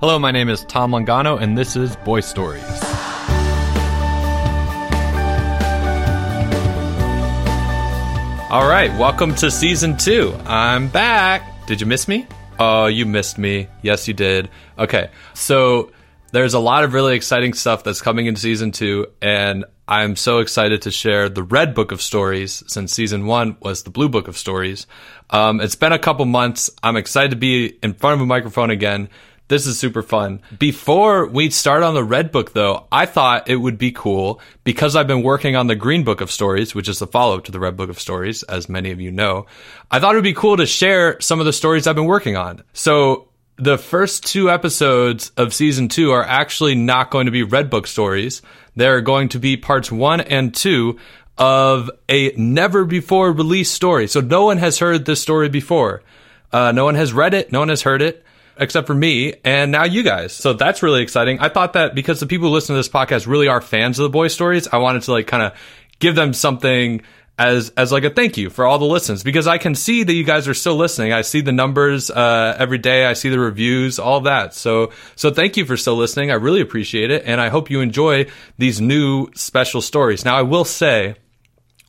Hello, my name is Tom Longano, and this is Boy Stories. All right, welcome to season two. I'm back. Did you miss me? Oh, you missed me. Yes, you did. Okay, so there's a lot of really exciting stuff that's coming in season two, and I'm so excited to share the red book of stories since season one was the blue book of stories. Um, it's been a couple months. I'm excited to be in front of a microphone again this is super fun. Before we start on the red book, though, I thought it would be cool because I've been working on the green book of stories, which is the follow up to the red book of stories, as many of you know. I thought it would be cool to share some of the stories I've been working on. So the first two episodes of season two are actually not going to be red book stories. They're going to be parts one and two of a never before released story. So no one has heard this story before. Uh, no one has read it. No one has heard it except for me and now you guys. So that's really exciting. I thought that because the people who listen to this podcast really are fans of the boy stories, I wanted to like kind of give them something as as like a thank you for all the listens because I can see that you guys are still listening. I see the numbers uh, every day. I see the reviews, all that. So so thank you for still listening. I really appreciate it, and I hope you enjoy these new special stories. Now I will say,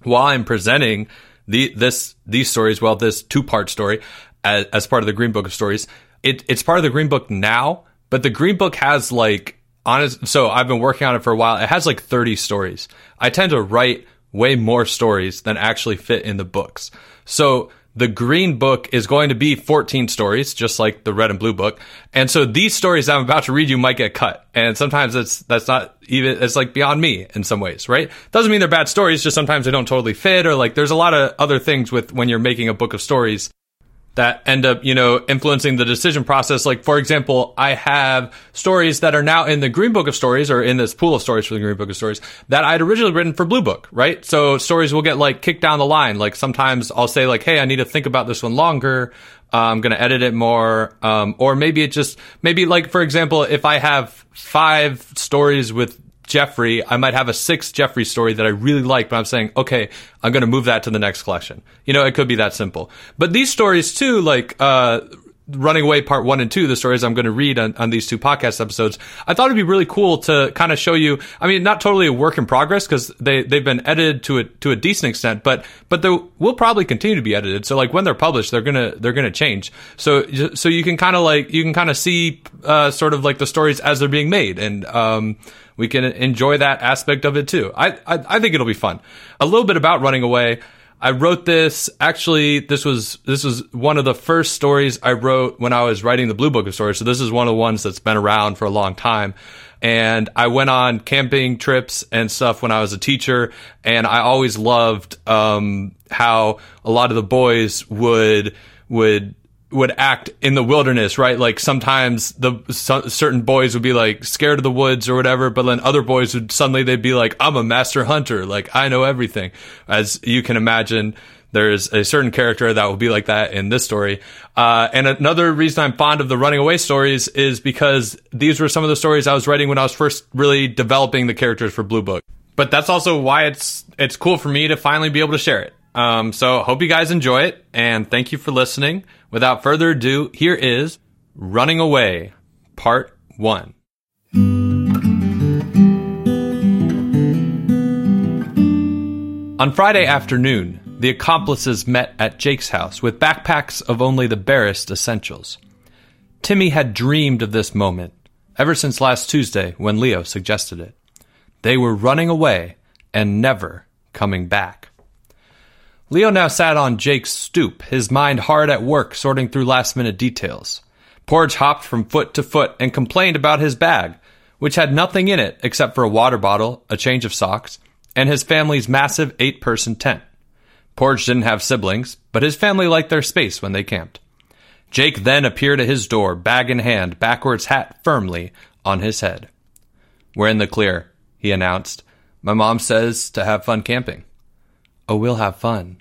while I'm presenting the this these stories, well, this two part story as, as part of the Green Book of Stories, it, it's part of the Green Book now, but the Green Book has like honest. So I've been working on it for a while. It has like 30 stories. I tend to write way more stories than actually fit in the books. So the green book is going to be 14 stories, just like the red and blue book. And so these stories I'm about to read you might get cut. And sometimes it's, that's not even, it's like beyond me in some ways, right? Doesn't mean they're bad stories, just sometimes they don't totally fit or like there's a lot of other things with when you're making a book of stories that end up, you know, influencing the decision process. Like, for example, I have stories that are now in the Green Book of Stories or in this pool of stories for the Green Book of Stories that I'd originally written for Blue Book, right? So stories will get like kicked down the line. Like sometimes I'll say like, Hey, I need to think about this one longer. Uh, I'm going to edit it more. Um, or maybe it just, maybe like, for example, if I have five stories with Jeffrey, I might have a sixth Jeffrey story that I really like, but I'm saying, okay, I'm going to move that to the next collection. You know, it could be that simple. But these stories too, like, uh, Running Away Part 1 and 2, the stories I'm going to read on, on these two podcast episodes, I thought it'd be really cool to kind of show you, I mean, not totally a work in progress because they, they've been edited to a, to a decent extent, but, but they will probably continue to be edited. So like when they're published, they're going to, they're going to change. So, so you can kind of like, you can kind of see, uh, sort of like the stories as they're being made. And, um, we can enjoy that aspect of it too. I, I, I think it'll be fun. A little bit about running away. I wrote this actually this was this was one of the first stories I wrote when I was writing the Blue Book of Stories. So this is one of the ones that's been around for a long time. And I went on camping trips and stuff when I was a teacher, and I always loved um, how a lot of the boys would would would act in the wilderness, right? Like sometimes the so, certain boys would be like scared of the woods or whatever, but then other boys would suddenly they'd be like, "I'm a master hunter, like I know everything." As you can imagine, there's a certain character that will be like that in this story. Uh, and another reason I'm fond of the running away stories is because these were some of the stories I was writing when I was first really developing the characters for Blue Book. But that's also why it's it's cool for me to finally be able to share it. Um, so hope you guys enjoy it, and thank you for listening. Without further ado, here is Running Away, Part 1. On Friday afternoon, the accomplices met at Jake's house with backpacks of only the barest essentials. Timmy had dreamed of this moment ever since last Tuesday when Leo suggested it. They were running away and never coming back. Leo now sat on Jake's stoop, his mind hard at work sorting through last minute details. Porge hopped from foot to foot and complained about his bag, which had nothing in it except for a water bottle, a change of socks, and his family's massive eight person tent. Porge didn't have siblings, but his family liked their space when they camped. Jake then appeared at his door, bag in hand, backwards hat firmly on his head. We're in the clear, he announced. My mom says to have fun camping. Oh, we'll have fun,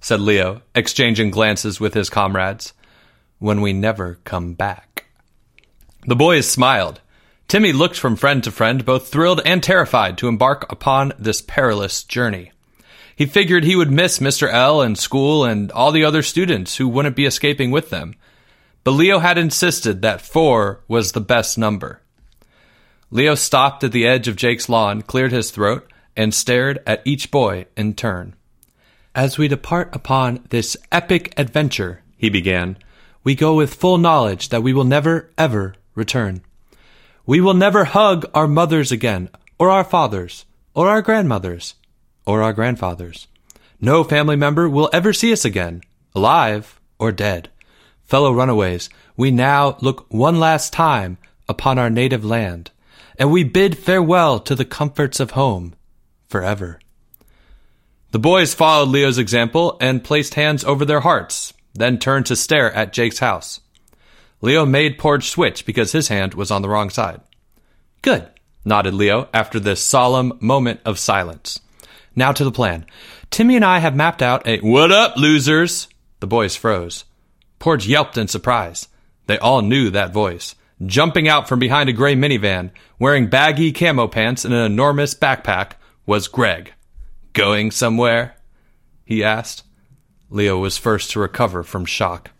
said Leo, exchanging glances with his comrades, when we never come back. The boys smiled. Timmy looked from friend to friend, both thrilled and terrified to embark upon this perilous journey. He figured he would miss Mr. L and school and all the other students who wouldn't be escaping with them. but Leo had insisted that four was the best number. Leo stopped at the edge of Jake's lawn, cleared his throat, and stared at each boy in turn. As we depart upon this epic adventure, he began, we go with full knowledge that we will never, ever return. We will never hug our mothers again, or our fathers, or our grandmothers, or our grandfathers. No family member will ever see us again, alive or dead. Fellow runaways, we now look one last time upon our native land, and we bid farewell to the comforts of home forever. The boys followed Leo's example and placed hands over their hearts, then turned to stare at Jake's house. Leo made Porge switch because his hand was on the wrong side. Good, nodded Leo after this solemn moment of silence. Now to the plan. Timmy and I have mapped out a What up, losers? The boys froze. Porge yelped in surprise. They all knew that voice. Jumping out from behind a gray minivan, wearing baggy camo pants and an enormous backpack, was Greg. Going somewhere? he asked. Leo was first to recover from shock.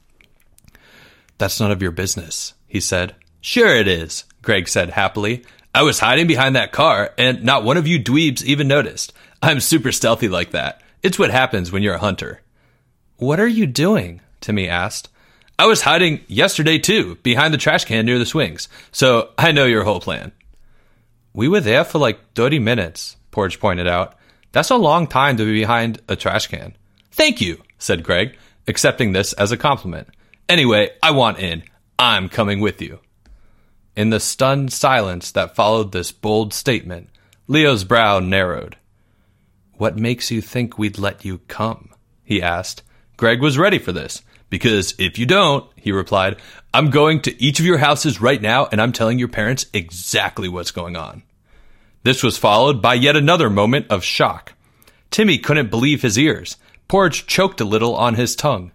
That's none of your business, he said. Sure it is, Greg said happily. I was hiding behind that car, and not one of you dweebs even noticed. I'm super stealthy like that. It's what happens when you're a hunter. What are you doing? Timmy asked. I was hiding yesterday too, behind the trash can near the swings, so I know your whole plan. We were there for like 30 minutes, Porge pointed out. That's a long time to be behind a trash can. Thank you, said Greg, accepting this as a compliment. Anyway, I want in. I'm coming with you. In the stunned silence that followed this bold statement, Leo's brow narrowed. What makes you think we'd let you come? he asked. Greg was ready for this. Because if you don't, he replied, I'm going to each of your houses right now and I'm telling your parents exactly what's going on. This was followed by yet another moment of shock. Timmy couldn't believe his ears. Porridge choked a little on his tongue.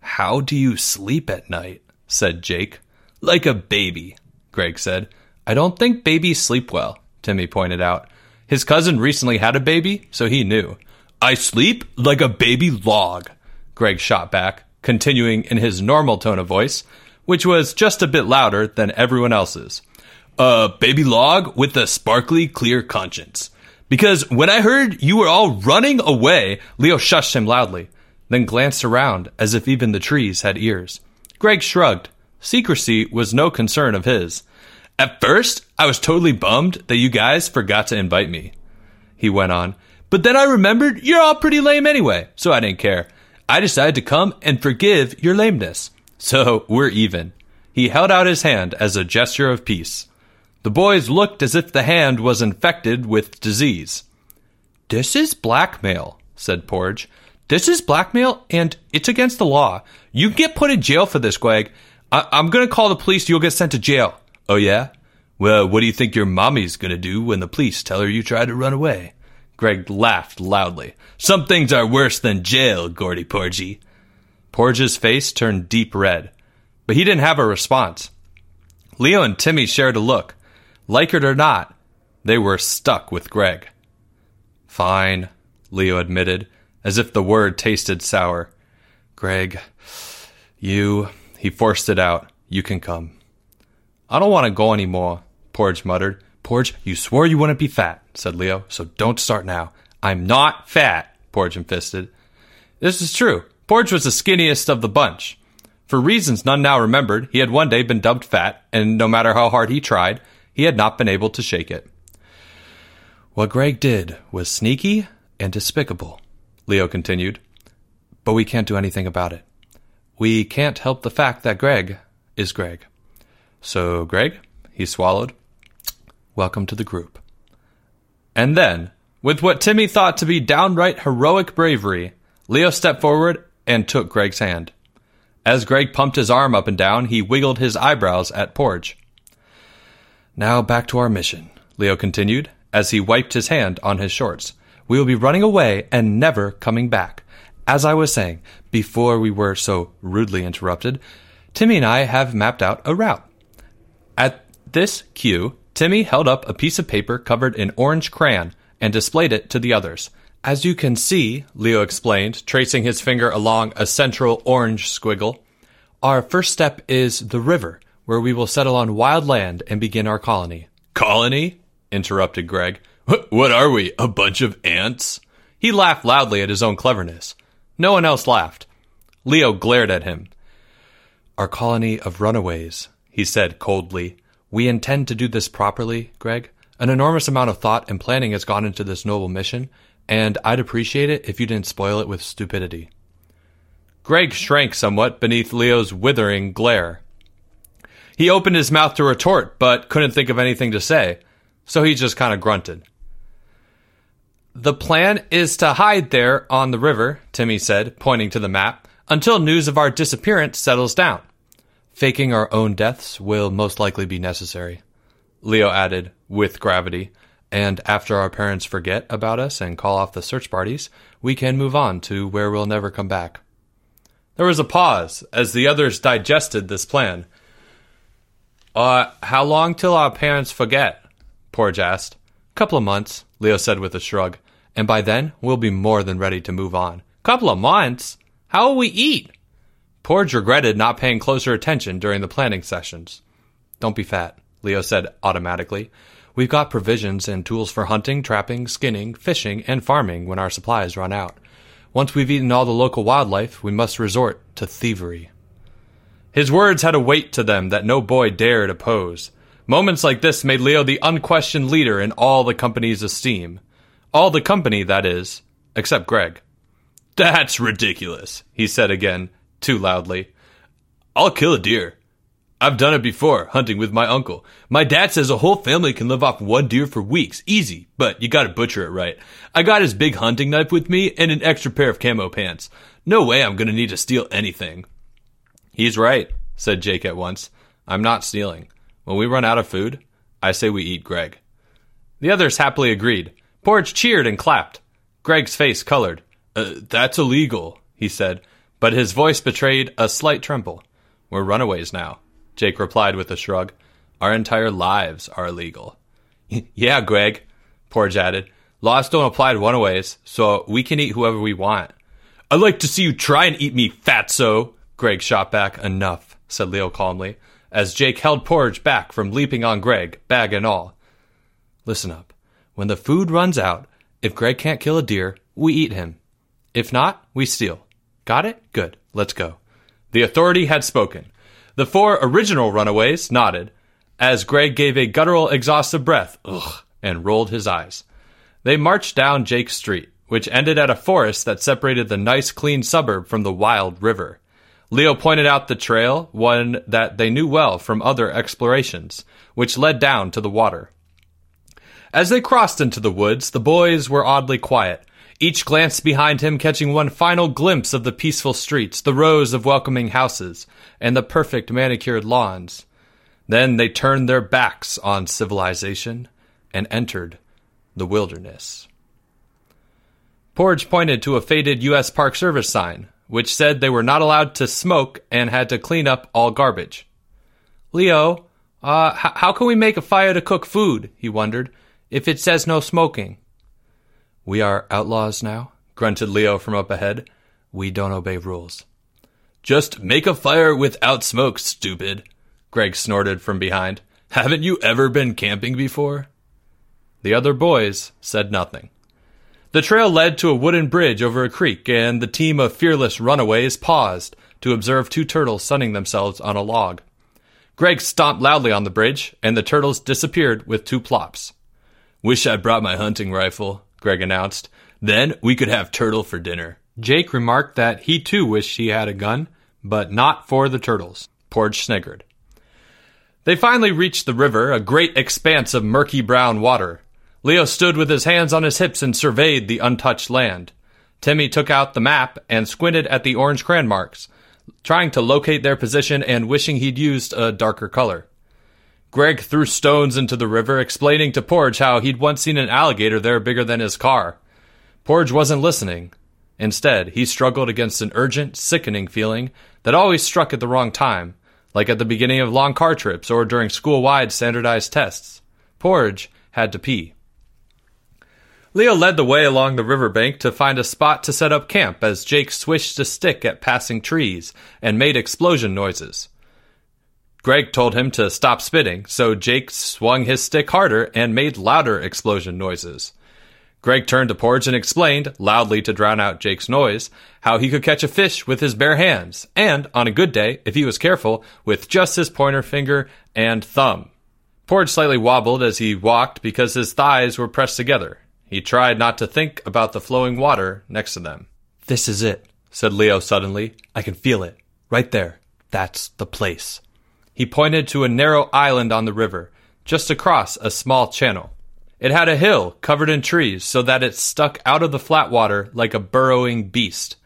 How do you sleep at night? said Jake. Like a baby, Greg said. I don't think babies sleep well, Timmy pointed out. His cousin recently had a baby, so he knew. I sleep like a baby log, Greg shot back, continuing in his normal tone of voice, which was just a bit louder than everyone else's. A baby log with a sparkly, clear conscience. Because when I heard you were all running away, Leo shushed him loudly, then glanced around as if even the trees had ears. Greg shrugged. Secrecy was no concern of his. At first, I was totally bummed that you guys forgot to invite me. He went on, but then I remembered you're all pretty lame anyway, so I didn't care. I decided to come and forgive your lameness. So we're even. He held out his hand as a gesture of peace. The boys looked as if the hand was infected with disease. This is blackmail, said Porge. This is blackmail, and it's against the law. You get put in jail for this, Greg. I- am gonna call the police. You'll get sent to jail. Oh yeah? Well, what do you think your mommy's gonna do when the police tell her you tried to run away? Greg laughed loudly. Some things are worse than jail, Gordy Porgy. Porge's face turned deep red, but he didn't have a response. Leo and Timmy shared a look. Like it or not, they were stuck with Greg. Fine, Leo admitted, as if the word tasted sour. Greg, you. He forced it out. You can come. I don't want to go anymore, Porge muttered. Porge, you swore you wouldn't be fat, said Leo, so don't start now. I'm not fat, Porge insisted. This is true. Porge was the skinniest of the bunch. For reasons none now remembered, he had one day been dubbed fat, and no matter how hard he tried, he had not been able to shake it. What Greg did was sneaky and despicable, Leo continued. But we can't do anything about it. We can't help the fact that Greg is Greg. So, Greg, he swallowed, welcome to the group. And then, with what Timmy thought to be downright heroic bravery, Leo stepped forward and took Greg's hand. As Greg pumped his arm up and down, he wiggled his eyebrows at Porge. Now back to our mission, Leo continued, as he wiped his hand on his shorts. We will be running away and never coming back. As I was saying, before we were so rudely interrupted, Timmy and I have mapped out a route. At this cue, Timmy held up a piece of paper covered in orange crayon and displayed it to the others. As you can see, Leo explained, tracing his finger along a central orange squiggle, Our first step is the river, where we will settle on wild land and begin our colony. Colony? interrupted Greg. What are we, a bunch of ants? He laughed loudly at his own cleverness. No one else laughed. Leo glared at him. Our colony of runaways, he said coldly. We intend to do this properly, Greg. An enormous amount of thought and planning has gone into this noble mission, and I'd appreciate it if you didn't spoil it with stupidity. Greg shrank somewhat beneath Leo's withering glare. He opened his mouth to retort, but couldn't think of anything to say, so he just kind of grunted. The plan is to hide there on the river, Timmy said, pointing to the map, until news of our disappearance settles down. Faking our own deaths will most likely be necessary. Leo added, with gravity, and after our parents forget about us and call off the search parties, we can move on to where we'll never come back. There was a pause as the others digested this plan. Uh, how long till our parents forget? Porge asked. Couple of months, Leo said with a shrug. And by then, we'll be more than ready to move on. Couple of months? How will we eat? Porge regretted not paying closer attention during the planning sessions. Don't be fat, Leo said automatically. We've got provisions and tools for hunting, trapping, skinning, fishing, and farming when our supplies run out. Once we've eaten all the local wildlife, we must resort to thievery. His words had a weight to them that no boy dared oppose. Moments like this made Leo the unquestioned leader in all the company's esteem. All the company, that is, except Greg. That's ridiculous, he said again, too loudly. I'll kill a deer. I've done it before, hunting with my uncle. My dad says a whole family can live off one deer for weeks, easy, but you gotta butcher it right. I got his big hunting knife with me and an extra pair of camo pants. No way I'm gonna need to steal anything. He's right, said Jake at once. I'm not stealing. When we run out of food, I say we eat Greg. The others happily agreed. Porge cheered and clapped. Greg's face colored. Uh, that's illegal, he said, but his voice betrayed a slight tremble. We're runaways now, Jake replied with a shrug. Our entire lives are illegal. yeah, Greg, Porge added. Laws don't apply to runaways, so we can eat whoever we want. I'd like to see you try and eat me, fatso, Greg shot back. Enough, said Leo calmly, as Jake held Porridge back from leaping on Greg, bag and all. Listen up. When the food runs out, if Greg can't kill a deer, we eat him. If not, we steal. Got it? Good. Let's go. The authority had spoken. The four original runaways nodded as Greg gave a guttural, exhaustive breath ugh, and rolled his eyes. They marched down Jake Street, which ended at a forest that separated the nice, clean suburb from the wild river. Leo pointed out the trail, one that they knew well from other explorations, which led down to the water. As they crossed into the woods, the boys were oddly quiet. Each glanced behind him, catching one final glimpse of the peaceful streets, the rows of welcoming houses, and the perfect manicured lawns. Then they turned their backs on civilization and entered the wilderness. Porge pointed to a faded U.S. Park Service sign, which said they were not allowed to smoke and had to clean up all garbage. Leo, uh, h- how can we make a fire to cook food? he wondered if it says no smoking. We are outlaws now, grunted Leo from up ahead. We don't obey rules. Just make a fire without smoke, stupid, Greg snorted from behind. Haven't you ever been camping before? The other boys said nothing. The trail led to a wooden bridge over a creek, and the team of fearless runaways paused to observe two turtles sunning themselves on a log. Greg stomped loudly on the bridge, and the turtles disappeared with two plops. Wish I'd brought my hunting rifle, Greg announced. Then we could have turtle for dinner. Jake remarked that he too wished he had a gun, but not for the turtles. Porge sniggered. They finally reached the river, a great expanse of murky brown water. Leo stood with his hands on his hips and surveyed the untouched land. Timmy took out the map and squinted at the orange crayon marks, trying to locate their position and wishing he'd used a darker color. Greg threw stones into the river, explaining to Porge how he'd once seen an alligator there bigger than his car. Porge wasn't listening. Instead, he struggled against an urgent, sickening feeling that always struck at the wrong time, like at the beginning of long car trips or during school wide standardized tests. Porge had to pee. Leo led the way along the riverbank to find a spot to set up camp as Jake swished a stick at passing trees and made explosion noises. Greg told him to stop spitting, so Jake swung his stick harder and made louder explosion noises. Greg turned to Porge and explained, loudly to drown out Jake's noise, how he could catch a fish with his bare hands, and, on a good day, if he was careful, with just his pointer finger and thumb. Porge slightly wobbled as he walked because his thighs were pressed together. He tried not to think about the flowing water next to them. This is it, said Leo suddenly. I can feel it. Right there. That's the place. He pointed to a narrow island on the river, just across a small channel. It had a hill covered in trees so that it stuck out of the flat water like a burrowing beast.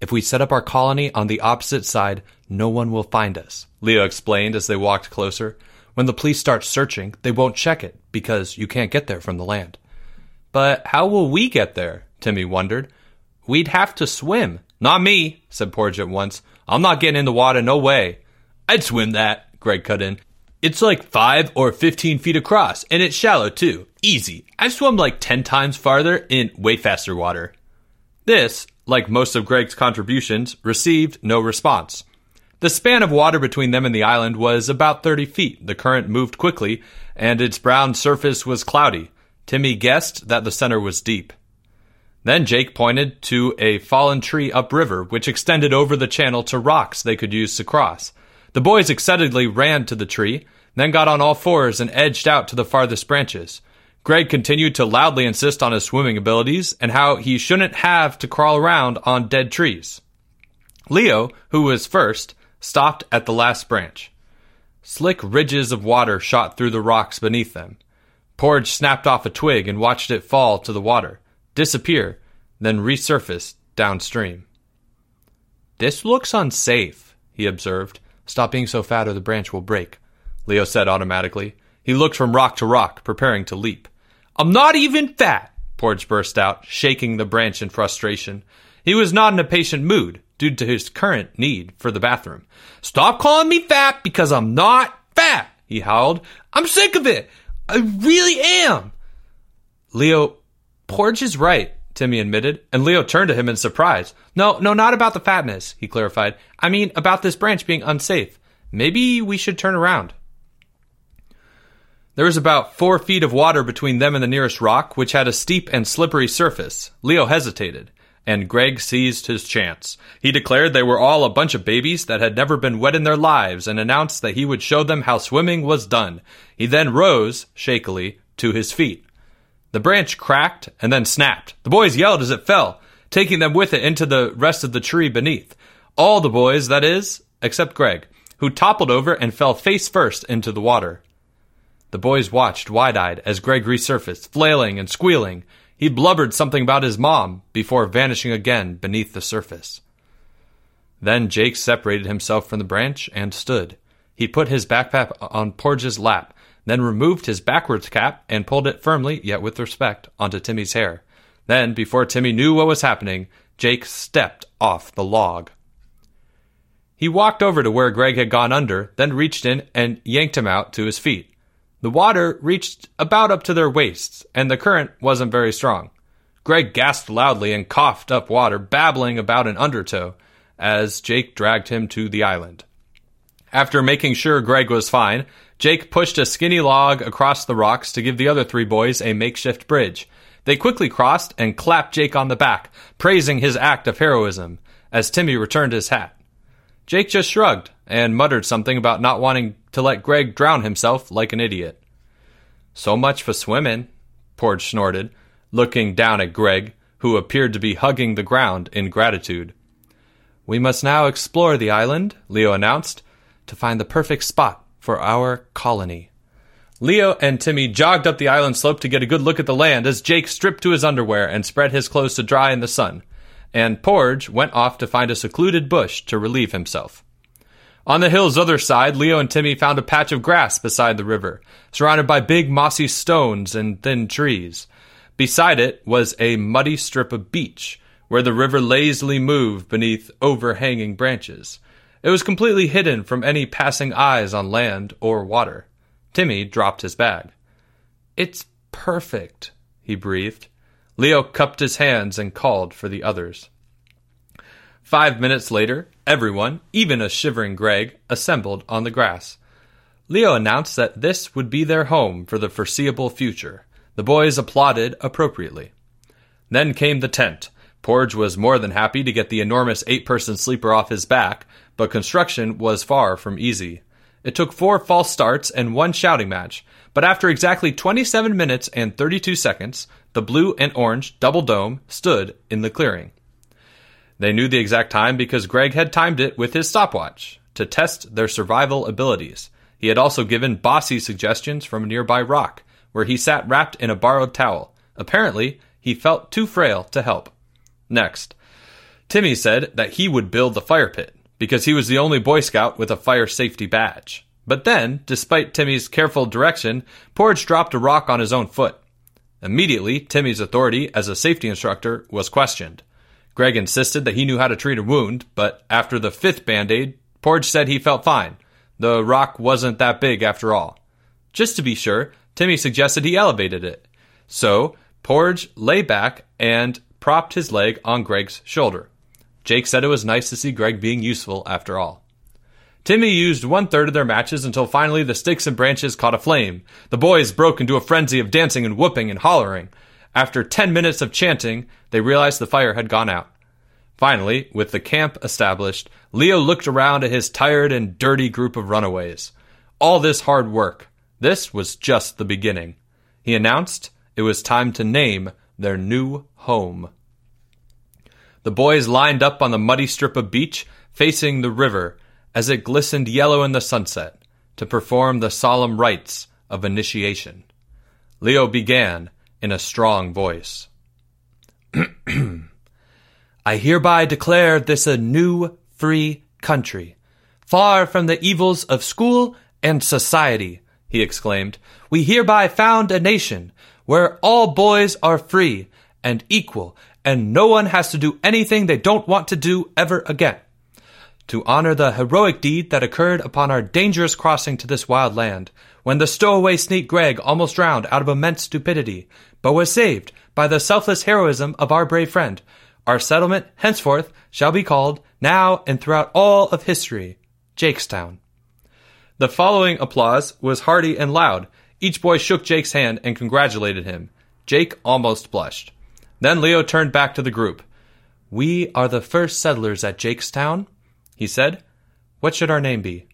If we set up our colony on the opposite side, no one will find us, Leo explained as they walked closer. When the police start searching, they won't check it because you can't get there from the land. But how will we get there? Timmy wondered. We'd have to swim. Not me, said Porge at once. I'm not getting in the water, no way. I'd swim that, Greg cut in. It's like 5 or 15 feet across, and it's shallow too. Easy. I've swum like 10 times farther in way faster water. This, like most of Greg's contributions, received no response. The span of water between them and the island was about 30 feet. The current moved quickly, and its brown surface was cloudy. Timmy guessed that the center was deep. Then Jake pointed to a fallen tree upriver, which extended over the channel to rocks they could use to cross. The boys excitedly ran to the tree, then got on all fours and edged out to the farthest branches. Greg continued to loudly insist on his swimming abilities and how he shouldn't have to crawl around on dead trees. Leo, who was first, stopped at the last branch. Slick ridges of water shot through the rocks beneath them. Porge snapped off a twig and watched it fall to the water, disappear, then resurface downstream. This looks unsafe, he observed. Stop being so fat or the branch will break, Leo said automatically. He looked from rock to rock, preparing to leap. I'm not even fat, Porge burst out, shaking the branch in frustration. He was not in a patient mood due to his current need for the bathroom. Stop calling me fat because I'm not fat, he howled. I'm sick of it. I really am. Leo, Porge is right. Timmy admitted, and Leo turned to him in surprise. No, no, not about the fatness, he clarified. I mean, about this branch being unsafe. Maybe we should turn around. There was about four feet of water between them and the nearest rock, which had a steep and slippery surface. Leo hesitated, and Greg seized his chance. He declared they were all a bunch of babies that had never been wet in their lives and announced that he would show them how swimming was done. He then rose, shakily, to his feet. The branch cracked and then snapped. The boys yelled as it fell, taking them with it into the rest of the tree beneath. All the boys, that is, except Greg, who toppled over and fell face first into the water. The boys watched wide eyed as Greg resurfaced, flailing and squealing. He blubbered something about his mom before vanishing again beneath the surface. Then Jake separated himself from the branch and stood. He put his backpack on Porge's lap then removed his backwards cap and pulled it firmly, yet with respect, onto Timmy's hair. Then, before Timmy knew what was happening, Jake stepped off the log. He walked over to where Greg had gone under, then reached in and yanked him out to his feet. The water reached about up to their waists, and the current wasn't very strong. Greg gasped loudly and coughed up water, babbling about an undertow, as Jake dragged him to the island. After making sure Greg was fine, Jake pushed a skinny log across the rocks to give the other three boys a makeshift bridge. They quickly crossed and clapped Jake on the back, praising his act of heroism, as Timmy returned his hat. Jake just shrugged and muttered something about not wanting to let Greg drown himself like an idiot. So much for swimming, Porge snorted, looking down at Greg, who appeared to be hugging the ground in gratitude. We must now explore the island, Leo announced, to find the perfect spot for our colony. Leo and Timmy jogged up the island slope to get a good look at the land as Jake stripped to his underwear and spread his clothes to dry in the sun, and Porge went off to find a secluded bush to relieve himself. On the hill's other side, Leo and Timmy found a patch of grass beside the river, surrounded by big mossy stones and thin trees. Beside it was a muddy strip of beach, where the river lazily moved beneath overhanging branches. It was completely hidden from any passing eyes on land or water. Timmy dropped his bag. It's perfect, he breathed. Leo cupped his hands and called for the others. Five minutes later, everyone, even a shivering Greg, assembled on the grass. Leo announced that this would be their home for the foreseeable future. The boys applauded appropriately. Then came the tent. Porge was more than happy to get the enormous eight person sleeper off his back, but construction was far from easy. It took four false starts and one shouting match, but after exactly 27 minutes and 32 seconds, the blue and orange double dome stood in the clearing. They knew the exact time because Greg had timed it with his stopwatch to test their survival abilities. He had also given Bossy suggestions from a nearby rock, where he sat wrapped in a borrowed towel. Apparently, he felt too frail to help. Next, Timmy said that he would build the fire pit because he was the only Boy Scout with a fire safety badge. But then, despite Timmy's careful direction, Porridge dropped a rock on his own foot. Immediately, Timmy's authority as a safety instructor was questioned. Greg insisted that he knew how to treat a wound, but after the fifth band aid, Porge said he felt fine. The rock wasn't that big after all. Just to be sure, Timmy suggested he elevated it. So, Porge lay back and propped his leg on Greg's shoulder. Jake said it was nice to see Greg being useful after all. Timmy used one third of their matches until finally the sticks and branches caught aflame. The boys broke into a frenzy of dancing and whooping and hollering. After ten minutes of chanting, they realized the fire had gone out. Finally, with the camp established, Leo looked around at his tired and dirty group of runaways. All this hard work, this was just the beginning. He announced it was time to name their new home. The boys lined up on the muddy strip of beach facing the river as it glistened yellow in the sunset to perform the solemn rites of initiation. Leo began in a strong voice. I hereby declare this a new, free country, far from the evils of school and society, he exclaimed. We hereby found a nation where all boys are free and equal, and no one has to do anything they don't want to do ever again. To honor the heroic deed that occurred upon our dangerous crossing to this wild land, when the stowaway sneak Greg almost drowned out of immense stupidity, but was saved by the selfless heroism of our brave friend, our settlement henceforth shall be called, now and throughout all of history, Jakestown. The following applause was hearty and loud. Each boy shook Jake's hand and congratulated him. Jake almost blushed. Then Leo turned back to the group. We are the first settlers at Jakestown, he said. What should our name be?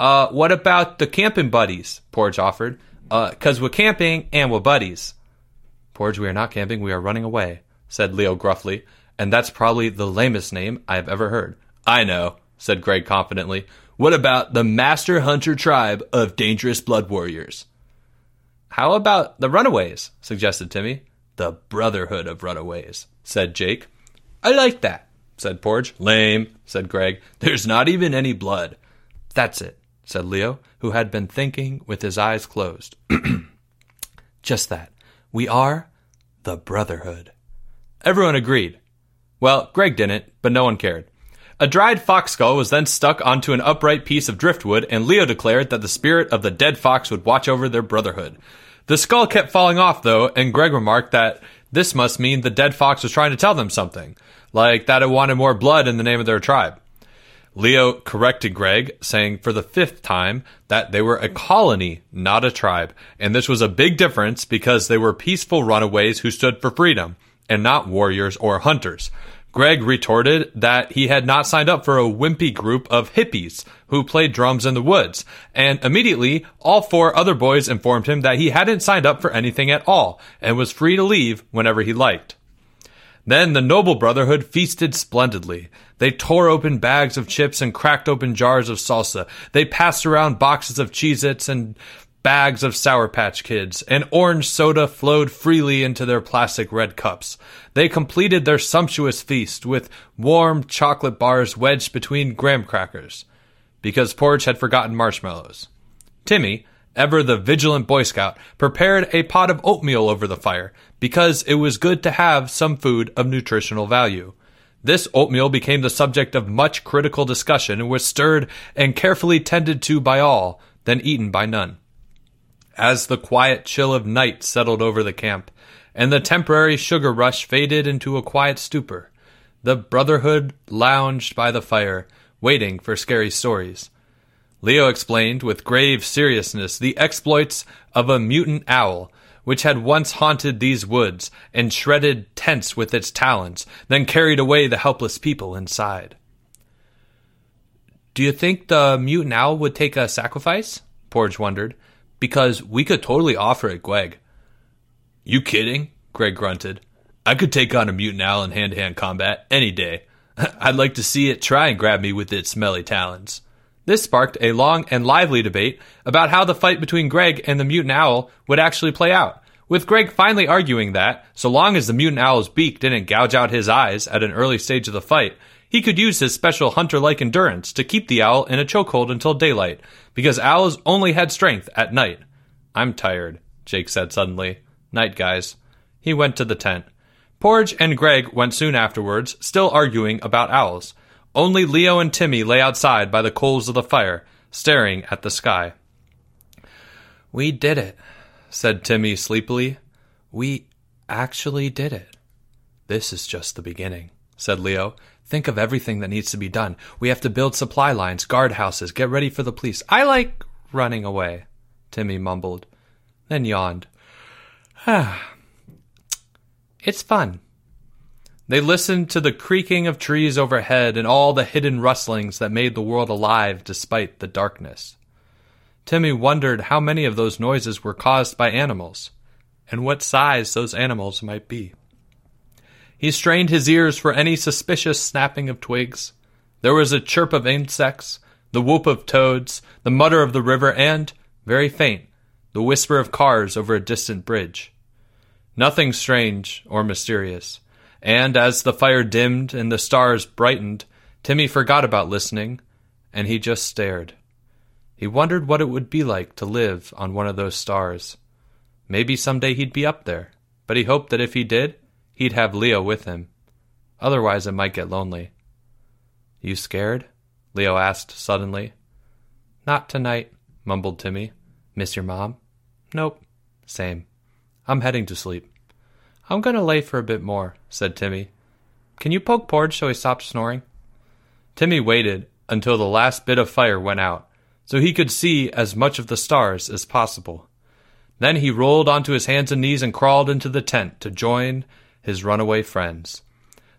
Uh, what about the camping buddies? Porge offered. Uh, cause we're camping and we're buddies. Porge, we are not camping, we are running away, said Leo gruffly, and that's probably the lamest name I have ever heard. I know, said Greg confidently. What about the Master Hunter tribe of dangerous blood warriors? How about the Runaways? suggested Timmy. The Brotherhood of Runaways, said Jake. I like that, said Porge. Lame, said Greg. There's not even any blood. That's it, said Leo, who had been thinking with his eyes closed. Just that. We are the Brotherhood. Everyone agreed. Well, Greg didn't, but no one cared. A dried fox skull was then stuck onto an upright piece of driftwood, and Leo declared that the spirit of the dead fox would watch over their brotherhood. The skull kept falling off, though, and Greg remarked that this must mean the dead fox was trying to tell them something, like that it wanted more blood in the name of their tribe. Leo corrected Greg, saying for the fifth time that they were a colony, not a tribe, and this was a big difference because they were peaceful runaways who stood for freedom, and not warriors or hunters. Greg retorted that he had not signed up for a wimpy group of hippies who played drums in the woods, and immediately all four other boys informed him that he hadn't signed up for anything at all and was free to leave whenever he liked. Then the Noble Brotherhood feasted splendidly. They tore open bags of chips and cracked open jars of salsa. They passed around boxes of Cheez Its and bags of Sour Patch Kids, and orange soda flowed freely into their plastic red cups. They completed their sumptuous feast with warm chocolate bars wedged between graham crackers, because Porge had forgotten marshmallows. Timmy, ever the vigilant Boy Scout, prepared a pot of oatmeal over the fire, because it was good to have some food of nutritional value. This oatmeal became the subject of much critical discussion and was stirred and carefully tended to by all, then eaten by none. as the quiet chill of night settled over the camp, and the temporary sugar rush faded into a quiet stupor. The Brotherhood lounged by the fire, waiting for scary stories. Leo explained with grave seriousness the exploits of a mutant owl, which had once haunted these woods and shredded tents with its talons, then carried away the helpless people inside. Do you think the mutant owl would take a sacrifice? Porge wondered. Because we could totally offer it Greg. You kidding? Greg grunted. I could take on a mutant owl in hand to hand combat any day. I'd like to see it try and grab me with its smelly talons. This sparked a long and lively debate about how the fight between Greg and the mutant owl would actually play out, with Greg finally arguing that, so long as the mutant owl's beak didn't gouge out his eyes at an early stage of the fight, he could use his special hunter like endurance to keep the owl in a chokehold until daylight, because owls only had strength at night. I'm tired, Jake said suddenly. Night, guys. He went to the tent. Porge and Greg went soon afterwards, still arguing about owls. Only Leo and Timmy lay outside by the coals of the fire, staring at the sky. We did it, said Timmy sleepily. We actually did it. This is just the beginning, said Leo, Think of everything that needs to be done. We have to build supply lines, guard houses, get ready for the police. I like running away, Timmy mumbled, then yawned. Ah, it's fun. They listened to the creaking of trees overhead and all the hidden rustlings that made the world alive despite the darkness. Timmy wondered how many of those noises were caused by animals, and what size those animals might be. He strained his ears for any suspicious snapping of twigs. There was a chirp of insects, the whoop of toads, the mutter of the river, and, very faint, the whisper of cars over a distant bridge. Nothing strange or mysterious. And as the fire dimmed and the stars brightened, Timmy forgot about listening, and he just stared. He wondered what it would be like to live on one of those stars. Maybe someday he'd be up there, but he hoped that if he did, he'd have Leo with him. Otherwise, it might get lonely. You scared? Leo asked suddenly. Not tonight, mumbled Timmy. Miss your mom? Nope. Same. I'm heading to sleep. I'm going to lay for a bit more, said Timmy. Can you poke Porge so he stops snoring? Timmy waited until the last bit of fire went out, so he could see as much of the stars as possible. Then he rolled onto his hands and knees and crawled into the tent to join his runaway friends.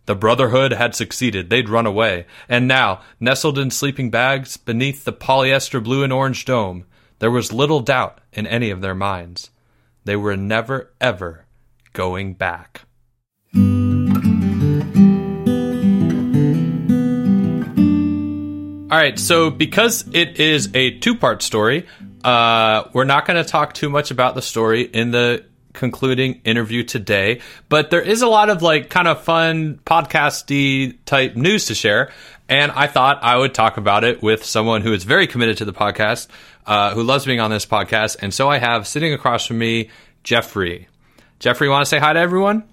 The Brotherhood had succeeded. They'd run away. And now, nestled in sleeping bags beneath the polyester blue and orange dome, there was little doubt in any of their minds. They were never, ever going back. All right, so because it is a two part story, uh, we're not going to talk too much about the story in the concluding interview today. But there is a lot of like kind of fun podcasty type news to share. And I thought I would talk about it with someone who is very committed to the podcast, uh, who loves being on this podcast. And so I have sitting across from me, Jeffrey. Jeffrey, want to say hi to everyone?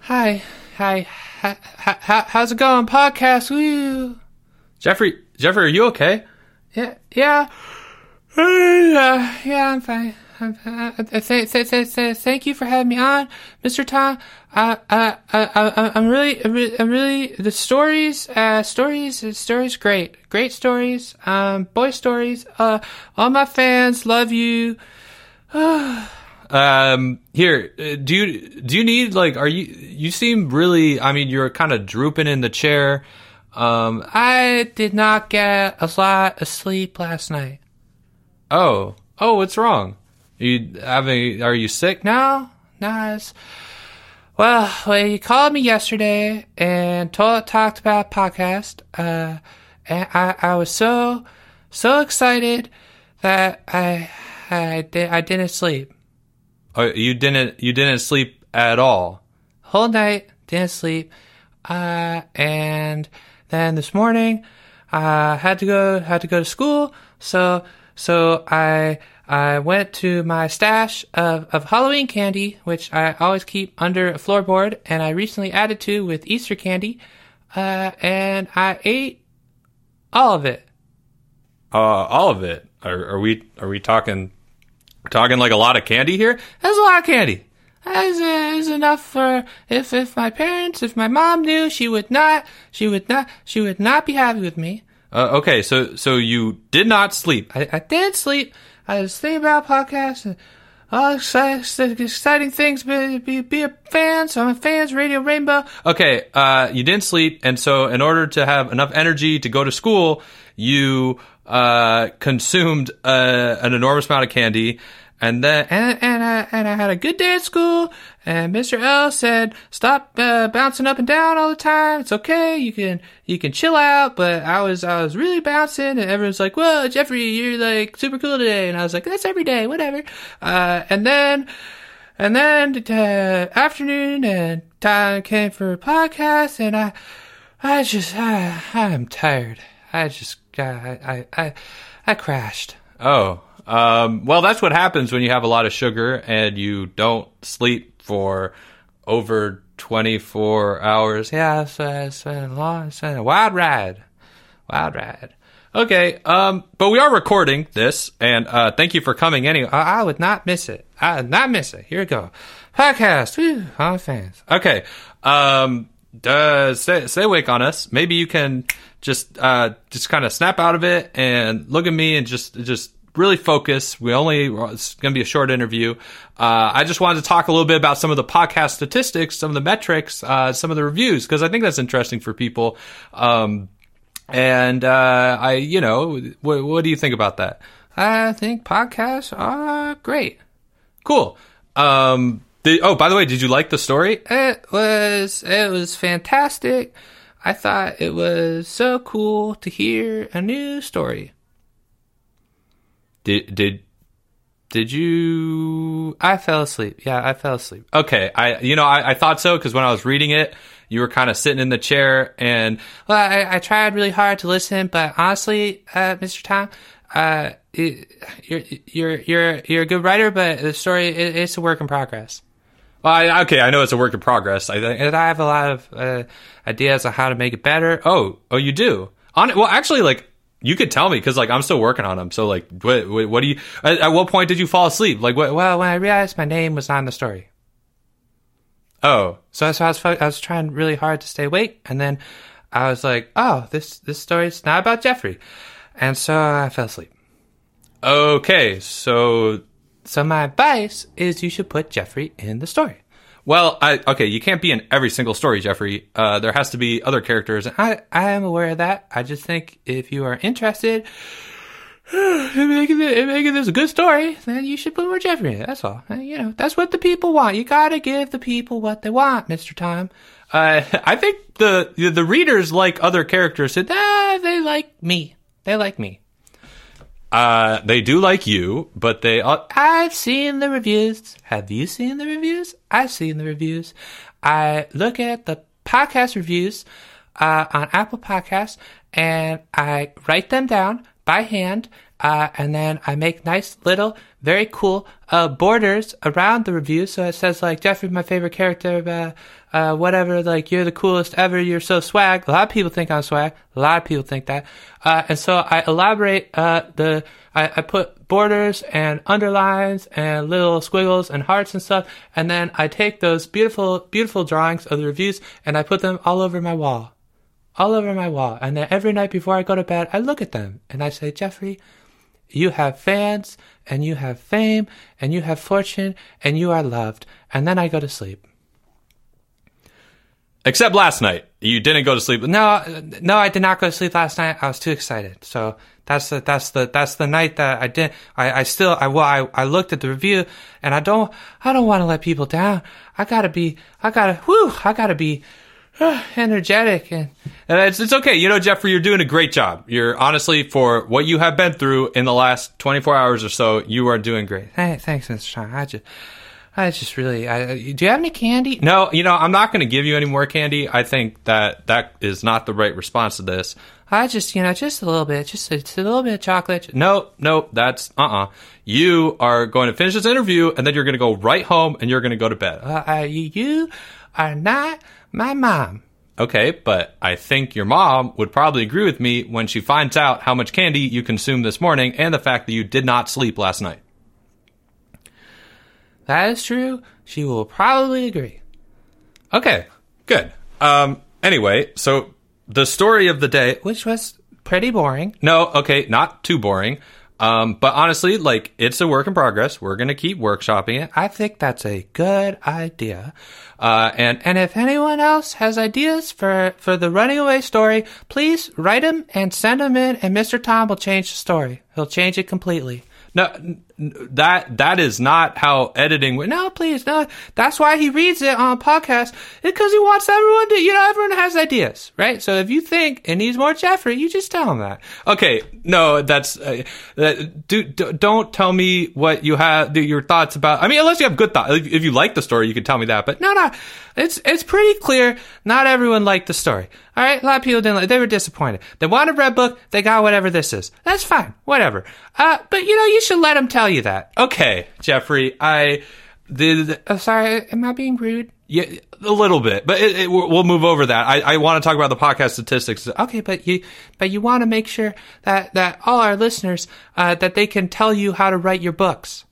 Hi, hi, how's it going, podcast? Woo. Jeffrey, Jeffrey, are you okay? Yeah, yeah, uh, yeah, I'm fine. Uh, th- th- th- thank you for having me on, Mr. Tom. Uh, uh, uh, I'm really, I'm really, the stories, uh, stories, stories, great, great stories, um, boy stories. Uh, all my fans love you. um, here, uh, do you, do you need, like, are you, you seem really, I mean, you're kind of drooping in the chair. Um, I did not get a lot of sleep last night. Oh, oh, what's wrong? Are You having? Are you sick? now? no. It's, well, well, you called me yesterday and told, talked about podcast. Uh, and I, I was so, so excited that I, I did, I didn't sleep. Oh, you didn't, you didn't sleep at all. Whole night, didn't sleep. Uh, and then this morning, I uh, had to go, had to go to school. So, so I, I went to my stash of, of Halloween candy, which I always keep under a floorboard, and I recently added to with Easter candy, uh, and I ate all of it. Uh, all of it. Are, are we are we talking Talking like a lot of candy here? That's a lot of candy. That's, uh, enough for if if my parents, if my mom knew, she would not, she would not, she would not be happy with me. Uh, okay, so so you did not sleep. I, I did sleep. I was thinking about podcasts and all exciting, exciting things. Be, be, be a fan. So I'm a fans. Radio Rainbow. Okay, uh, you didn't sleep, and so in order to have enough energy to go to school, you uh, consumed uh, an enormous amount of candy. And then, and and I and I had a good day at school. And Mr. L said, "Stop uh, bouncing up and down all the time. It's okay. You can you can chill out." But I was I was really bouncing, and everyone's like, "Well, Jeffrey, you're like super cool today." And I was like, "That's every day, whatever." Uh, and then and then uh, afternoon and time came for a podcast, and I I just I I'm tired. I just I I I, I crashed. Oh, um, well, that's what happens when you have a lot of sugar and you don't sleep for over 24 hours. Yeah, it's, uh, been a long, it's been a wild ride. Wild ride. Okay, um, but we are recording this, and uh, thank you for coming anyway. I, I would not miss it. I would not miss it. Here we go. Podcast. Whew, I'm fans. Okay, um, uh, stay, stay awake on us. Maybe you can just uh, just kind of snap out of it and look at me and just just really focus. We only, it's going to be a short interview. Uh, I just wanted to talk a little bit about some of the podcast statistics, some of the metrics, uh, some of the reviews, because I think that's interesting for people. Um, and, uh, I, you know, what, what do you think about that? I think podcasts are great. Cool. Um, did, oh, by the way, did you like the story? It was, it was fantastic. I thought it was so cool to hear a new story. Did did did you? I fell asleep. Yeah, I fell asleep. Okay, I you know I, I thought so because when I was reading it, you were kind of sitting in the chair and well, I, I tried really hard to listen, but honestly, uh, Mr. Tom, uh, it, you're you're you're you're a good writer, but the story it, it's a work in progress. Well, I, okay, I know it's a work in progress. I I have a lot of uh, ideas on how to make it better. Oh, oh, you do. On well, actually, like you could tell me because like I'm still working on them. So like, what, what, what do you? At, at, what point did you fall asleep? Like, what? Well, when I realized my name was not in the story. Oh, so, so I was I was trying really hard to stay awake, and then I was like, oh, this this story's not about Jeffrey, and so I fell asleep. Okay, so so my advice is you should put Jeffrey in the story. Well, I, okay, you can't be in every single story, Jeffrey. Uh, there has to be other characters. I, I am aware of that. I just think if you are interested in making, it, in making this a good story, then you should put more Jeffrey in it. That's all. And, you know, that's what the people want. You gotta give the people what they want, Mr. Tom. Uh, I think the, the readers like other characters. Said, ah, they like me. They like me. Uh, they do like you, but they. Uh, I've seen the reviews. Have you seen the reviews? I've seen the reviews. I look at the podcast reviews uh, on Apple Podcasts and I write them down by hand. Uh, and then I make nice little, very cool uh, borders around the review. So it says like Jeffrey, my favorite character, uh, uh, whatever. Like you're the coolest ever. You're so swag. A lot of people think I'm swag. A lot of people think that. Uh, and so I elaborate uh, the. I, I put borders and underlines and little squiggles and hearts and stuff. And then I take those beautiful, beautiful drawings of the reviews and I put them all over my wall all over my wall. And then every night before I go to bed, I look at them and I say, Jeffrey, you have fans and you have fame and you have fortune and you are loved. And then I go to sleep. Except last night. You didn't go to sleep. No, no, I did not go to sleep last night. I was too excited. So that's the, that's the, that's the night that I did. I, I still, I, well, I, I looked at the review and I don't, I don't want to let people down. I gotta be, I gotta, whew, I gotta be, energetic and, and it's, it's okay. You know, Jeffrey, you're doing a great job. You're honestly for what you have been through in the last 24 hours or so, you are doing great. Hey, thanks, Mr. Sean. I just, I just really, I, do you have any candy? No, you know, I'm not going to give you any more candy. I think that that is not the right response to this. I just, you know, just a little bit, just a, just a little bit of chocolate. No, no, that's uh uh-uh. uh You are going to finish this interview and then you're going to go right home and you're going to go to bed. Uh, uh, you are not my mom. Okay, but I think your mom would probably agree with me when she finds out how much candy you consumed this morning and the fact that you did not sleep last night. that is true, she will probably agree. Okay, good. Um, anyway, so the story of the day. Which was pretty boring. No, okay, not too boring. Um, but honestly, like it's a work in progress. We're gonna keep workshopping it. I think that's a good idea. Uh, and And if anyone else has ideas for, for the running away story, please write them and send them in, and Mr. Tom will change the story. He'll change it completely. no, that that is not how editing. wo- No, please, no. That's why he reads it on a podcast. Because he wants everyone to, you know, everyone has ideas, right? So if you think it needs more Jeffrey, you just tell him that. Okay, no, that's uh, that, do, do, don't tell me what you have your thoughts about. I mean, unless you have good thoughts. If, if you like the story, you can tell me that. But No, no, it's it's pretty clear. Not everyone liked the story. All right, a lot of people didn't. like They were disappointed. They wanted Red Book. They got whatever this is. That's fine. Whatever. Uh, but you know, you should let them tell you that. okay, Jeffrey, I did. Oh, sorry, am I being rude? Yeah, a little bit, but it, it, we'll move over that. I, I want to talk about the podcast statistics. Okay, but you but you want to make sure that that all our listeners uh, that they can tell you how to write your books.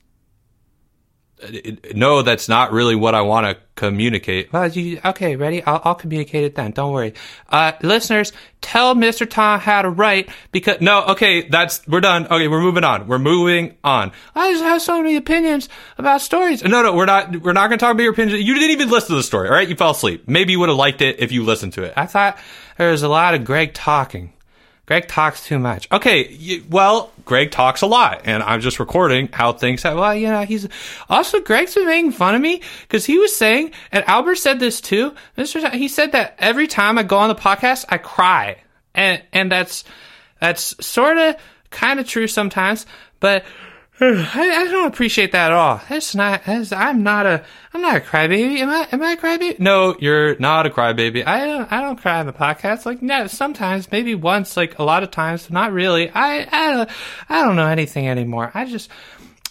No, that's not really what I want to communicate. Well, you okay? Ready? I'll, I'll communicate it then. Don't worry, uh, listeners. Tell Mr. Tom how to write because No, okay, that's we're done. Okay, we're moving on. We're moving on. I just have so many opinions about stories. No, no, we're not. We're not going to talk about your opinion. You didn't even listen to the story. All right, you fell asleep. Maybe you would have liked it if you listened to it. I thought there was a lot of Greg talking. Greg talks too much. Okay, you, well, Greg talks a lot, and I'm just recording how things have. Well, you know, he's also Greg's been making fun of me because he was saying, and Albert said this too. Mr. He said that every time I go on the podcast, I cry, and and that's that's sort of kind of true sometimes, but. I, I don't appreciate that at all. That's not. That's, I'm not a. I'm not a crybaby. Am I? Am I a crybaby? No, you're not a crybaby. I don't. I don't cry on the podcast. Like, no, sometimes, maybe once. Like a lot of times, not really. I. I. I don't know anything anymore. I just.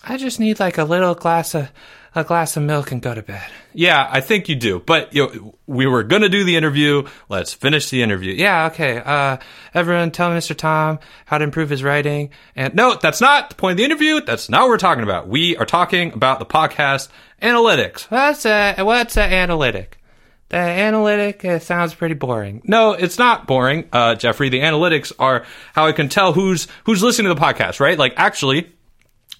I just need like a little glass of a glass of milk and go to bed. Yeah, I think you do. But you know, we were gonna do the interview. Let's finish the interview. Yeah. Okay. Uh, everyone, tell Mr. Tom how to improve his writing. And No, that's not the point of the interview. That's not what we're talking about. We are talking about the podcast analytics. what's a what's a analytic? The analytic uh, sounds pretty boring. No, it's not boring, uh, Jeffrey. The analytics are how I can tell who's who's listening to the podcast, right? Like, actually,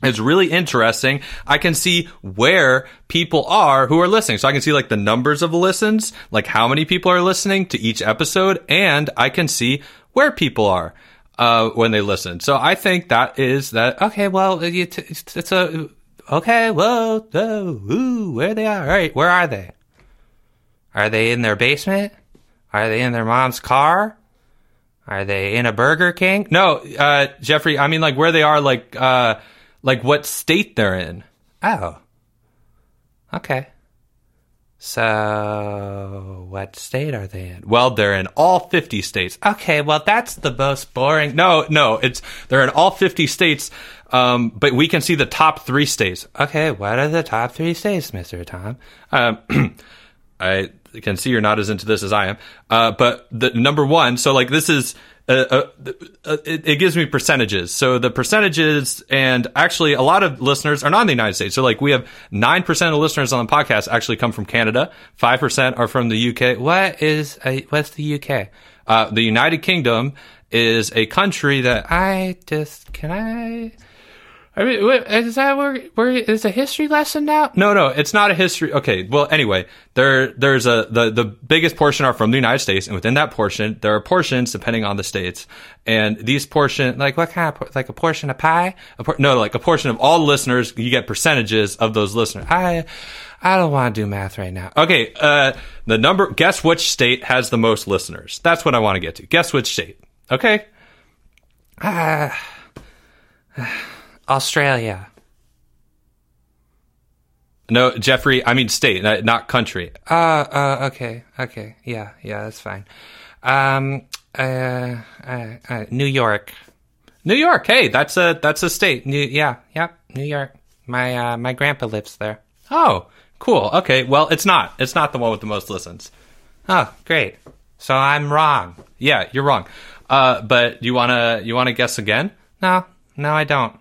it's really interesting. I can see where people are who are listening. So I can see like the numbers of listens, like how many people are listening to each episode, and I can see where people are uh, when they listen. So I think that is that. Okay. Well, it's, a okay. Well, oh, ooh, where they are? All right. Where are they? Are they in their basement? Are they in their mom's car? Are they in a Burger King? No, uh, Jeffrey. I mean, like where they are, like uh, like what state they're in. Oh. Okay. So, what state are they in? Well, they're in all 50 states. Okay, well, that's the most boring. No, no, it's they're in all 50 states, um, but we can see the top three states. Okay, what are the top three states, Mr. Tom? Um, I can see you're not as into this as I am, uh, but the number one. So like this is. Uh, uh, uh, it, it gives me percentages. So the percentages, and actually, a lot of listeners are not in the United States. So, like, we have nine percent of listeners on the podcast actually come from Canada. Five percent are from the UK. What is a, what's the UK? Uh, the United Kingdom is a country that I just can I. I mean, is that where where is a history lesson now? No, no, it's not a history. Okay, well, anyway, there, there's a the the biggest portion are from the United States, and within that portion, there are portions depending on the states, and these portion, Like what kind of like a portion of pie? a por- no, like a portion of all listeners, you get percentages of those listeners. I I don't want to do math right now. Okay, uh, the number. Guess which state has the most listeners? That's what I want to get to. Guess which state? Okay, Australia. no, Jeffrey. I mean state, not country. Uh, uh, okay, okay, yeah, yeah, that's fine. Um, uh, uh, uh New York. New York. Hey, that's a that's a state. New, yeah, yep, New York. My uh, my grandpa lives there. Oh, cool. Okay, well, it's not. It's not the one with the most listens. Oh, great. So I'm wrong. Yeah, you're wrong. Uh, but you wanna you wanna guess again? No, no, I don't.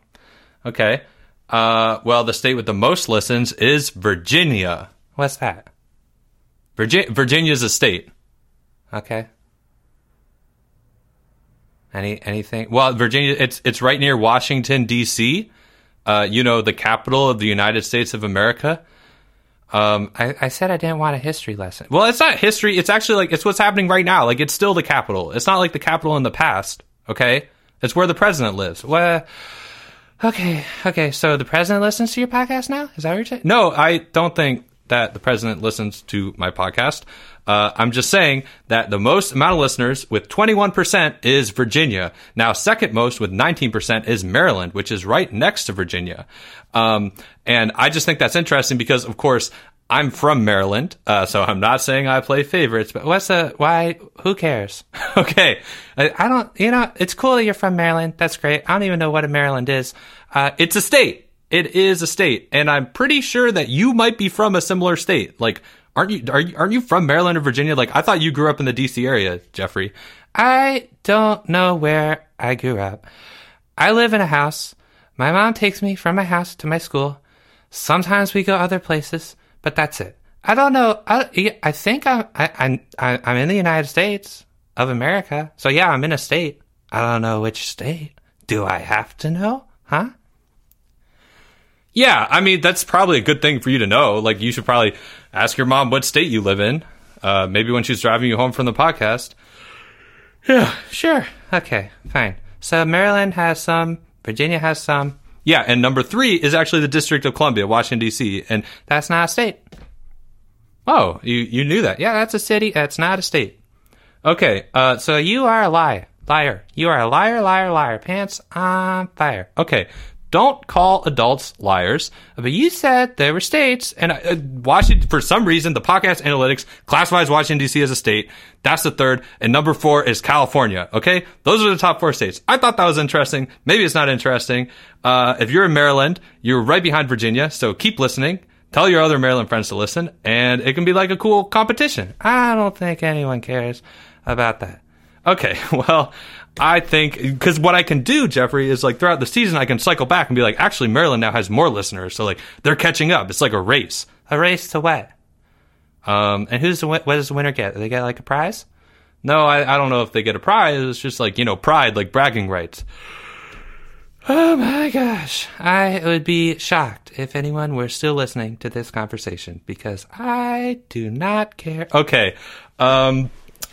Okay. Uh, well, the state with the most listens is Virginia. What's that? Virgi- Virginia's a state. Okay. Any anything? Well, Virginia, it's it's right near Washington D.C. Uh, you know, the capital of the United States of America. Um, I, I said I didn't want a history lesson. Well, it's not history. It's actually like it's what's happening right now. Like it's still the capital. It's not like the capital in the past. Okay, it's where the president lives. Well, okay, okay. So the president listens to your podcast now? Is that what you're saying? No, I don't think that the president listens to my podcast. Uh, I'm just saying that the most amount of listeners with 21% is Virginia. Now, second most with 19% is Maryland, which is right next to Virginia. Um, and I just think that's interesting because, of course, I'm from Maryland, uh, so I'm not saying I play favorites, but what's the why? Who cares? okay, I, I, don't. You know, it's cool that you're from Maryland. That's great. I don't even know what a Maryland is. Uh, it's a state. It is a state, and I'm pretty sure that you might be from a similar state. Like, aren't you? Are you? Aren't you from Maryland or Virginia? Like, I thought you grew up in the D.C. area, Jeffrey. I don't know where I grew up. I live in a house. My mom takes me from my house to my school. Sometimes we go other places, but that's it. I don't know. I, I think I'm I, I, I'm in the United States of America. So yeah, I'm in a state. I don't know which state. Do I have to know? Huh? Yeah, I mean that's probably a good thing for you to know. Like you should probably ask your mom what state you live in. Uh, maybe when she's driving you home from the podcast. Yeah, sure. Okay, fine. So Maryland has some, Virginia has some. Yeah, and number three is actually the District of Columbia, Washington D.C., and that's not a state. Oh, you you knew that? Yeah, that's a city. That's not a state. Okay, uh, so you are a liar, liar. You are a liar, liar, liar. Pants on fire. Okay, don't call adults liars. But you said there were states, and uh, Washington, for some reason, the podcast analytics classifies Washington, D.C. as a state. That's the third. And number four is California. Okay? Those are the top four states. I thought that was interesting. Maybe it's not interesting. Uh, if you're in Maryland, you're right behind Virginia, so keep listening. Tell your other Maryland friends to listen, and it can be like a cool competition. I don't think anyone cares about that. Okay, well, I think because what I can do, Jeffrey, is like throughout the season, I can cycle back and be like, actually, Maryland now has more listeners, so like they're catching up. It's like a race. A race to what? Um, and who's the what does the winner get? Do they get like a prize? No, I, I don't know if they get a prize. It's just like you know, pride, like bragging rights. Oh my gosh, I would be shocked if anyone were still listening to this conversation because I do not care. Okay. Um,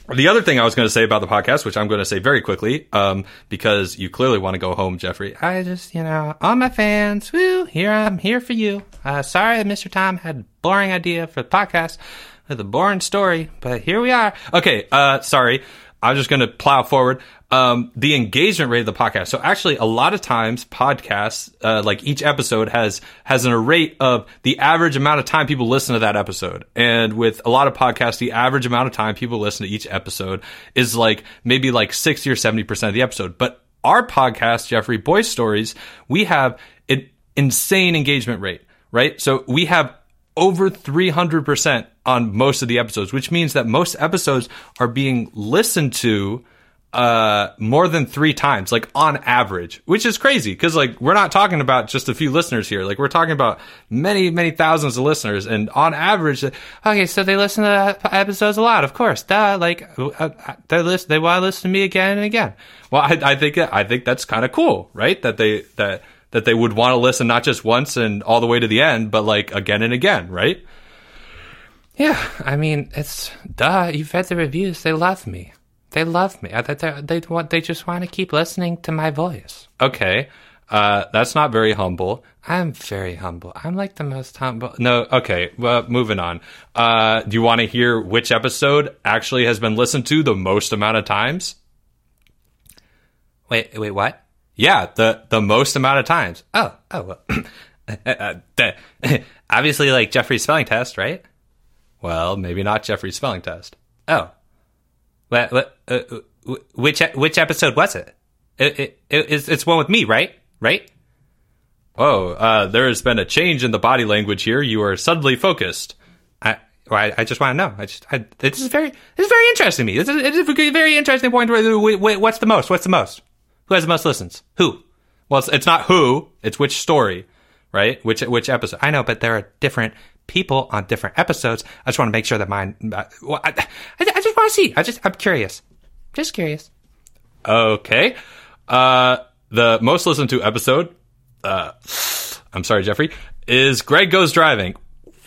the other thing I was going to say about the podcast, which I'm going to say very quickly, um, because you clearly want to go home, Jeffrey. I just, you know, all my fans, woo, here I'm here for you. Uh, sorry, Mr. Tom had a boring idea for the podcast with a boring story, but here we are. Okay, uh, sorry. I'm just going to plow forward. Um, the engagement rate of the podcast. So actually, a lot of times podcasts, uh, like each episode has has an rate of the average amount of time people listen to that episode. And with a lot of podcasts, the average amount of time people listen to each episode is like maybe like sixty or seventy percent of the episode. But our podcast, Jeffrey Boy Stories, we have an insane engagement rate. Right. So we have over 300% on most of the episodes, which means that most episodes are being listened to uh more than three times like on average which is crazy because like we're not talking about just a few listeners here. Like we're talking about many many thousands of listeners and on average okay so they listen to episodes a lot of course duh like uh, uh they listen they want to listen to me again and again. Well i, I think i think that's kind of cool right? That they that that they would want to listen not just once and all the way to the end, but like again and again, right? Yeah, I mean, it's duh. You've read the reviews; they love me. They love me. They they want they just want to keep listening to my voice. Okay, uh, that's not very humble. I'm very humble. I'm like the most humble. No, okay. Well, moving on. Uh, do you want to hear which episode actually has been listened to the most amount of times? Wait, wait, what? Yeah, the the most amount of times. Oh, oh, well. uh, uh, obviously, like Jeffrey's spelling test, right? Well, maybe not Jeffrey's spelling test. Oh, what, uh, which which episode was it? It, it, it? it's, one with me, right? Right? Oh, uh, there has been a change in the body language here. You are suddenly focused. I, I, I just want to know. I just, I, this is very, this is very interesting to me. This is a very interesting point. What's the most? What's the most? Who has the most listens? Who? Well, it's, it's not who, it's which story, right? Which which episode? I know, but there are different people on different episodes. I just want to make sure that mine. Uh, well, I, I, I just want to see. I just I'm curious. Just curious. Okay. Uh, the most listened to episode. Uh, I'm sorry, Jeffrey. Is Greg goes driving?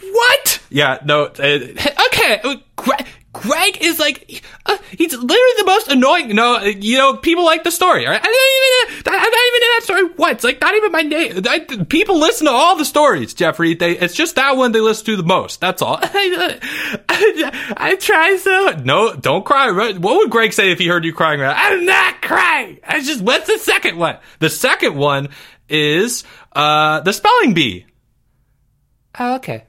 What? Yeah. No. It, Okay, uh, Greg, Greg is like uh, he's literally the most annoying. no. You know, people like the story. Right. I don't even. I'm not even in that story once. Like not even my name. I, people listen to all the stories, Jeffrey. They, it's just that one they listen to the most. That's all. I, I, I try so. No, don't cry. What would Greg say if he heard you crying? I'm not crying. I just. What's the second one? The second one is uh, the spelling bee. Oh, okay.